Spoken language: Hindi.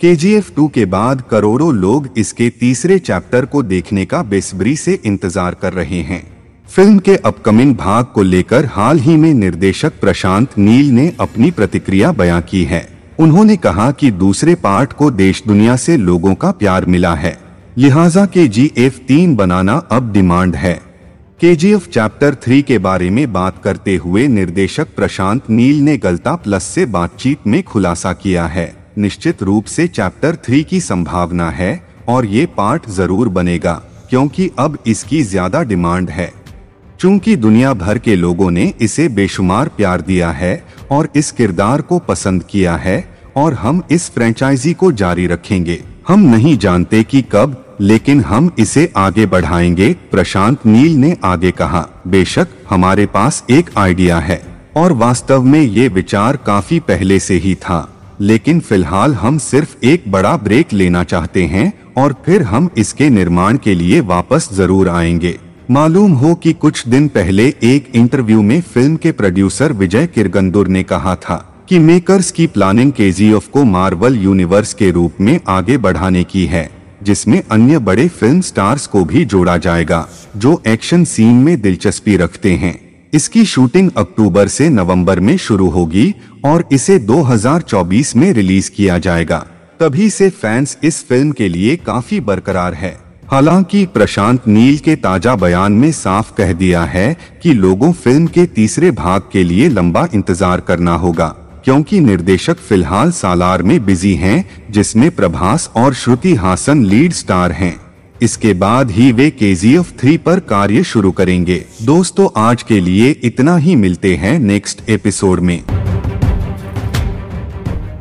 के जी एफ़ टू के बाद करोड़ों लोग इसके तीसरे चैप्टर को देखने का बेसब्री से इंतज़ार कर रहे हैं। फ़िल्म के अपकमिंग भाग को लेकर हाल ही में निर्देशक प्रशांत नील ने अपनी प्रतिक्रिया बयां की है। उन्होंने कहा कि दूसरे पार्ट को देश दुनिया से लोगों का प्यार मिला है। लिहाजा के जी एफ़ तीन बनाना अब डिमांड है। के जी एफ़ चैप्टर थ्री के बारे में बात करते हुए निर्देशक प्रशांत नील ने गलता प्लस से बातचीत में खुलासा किया है। निश्चित रूप से चैप्टर थ्री की संभावना है और ये पार्ट ज़रूर बनेगा, क्योंकि अब इसकी ज़्यादा डिमांड है। चूँकि दुनिया भर के लोगों ने इसे बेशुमार प्यार दिया है और इस किरदार को पसंद किया है और हम इस फ्रेंचाइजी को जारी रखेंगे। हम नहीं जानते कि कब, लेकिन हम इसे आगे बढ़ाएँगे, प्रशांत नील ने आगे कहा। बेशक, हमारे पास एक आइडिया है, और वास्तव में ये विचार काफ़ी पहले से ही था। लेकिन फ़िलहाल हम सिर्फ़ एक बड़ा ब्रेक लेना चाहते हैं और फिर हम इसके निर्माण के लिए वापस ज़रूर आएँगे। मालूम हो कि कुछ दिन पहले एक इंटरव्यू में फ़िल्म के प्रोड्यूसर विजय किरगंदुर ने कहा था कि मेकर्स की प्लानिंग के को मार्वल यूनिवर्स के रूप में आगे बढ़ाने की है, जिसमें अन्य बड़े फ़िल्म स्टार्स को भी जोड़ा जाएगा, जो एक्शन सीन में दिलचस्पी रखते हैं। इसकी शूटिंग अक्टूबर से नवंबर में शुरू होगी और इसे 2024 में रिलीज़ किया जाएगा तभी से फैंस इस फ़िल्म के लिए काफ़ी बरकरार है हालाँकि प्रशांत नील के ताज़ा बयान में साफ़ कह दिया है कि लोगों फ़िल्म के तीसरे भाग के लिए लंबा इंतज़ार करना होगा क्योंकि निर्देशक फ़िलहाल सालार में बिज़ी हैं, जिसमें प्रभास और श्रुति हासन लीड स्टार हैं। इसके बाद ही वे के जी एफ़ थ्री पर कार्य शुरू करेंगे। दोस्तों, आज के लिए इतना ही मिलते हैं नेक्स्ट एपिसोड में।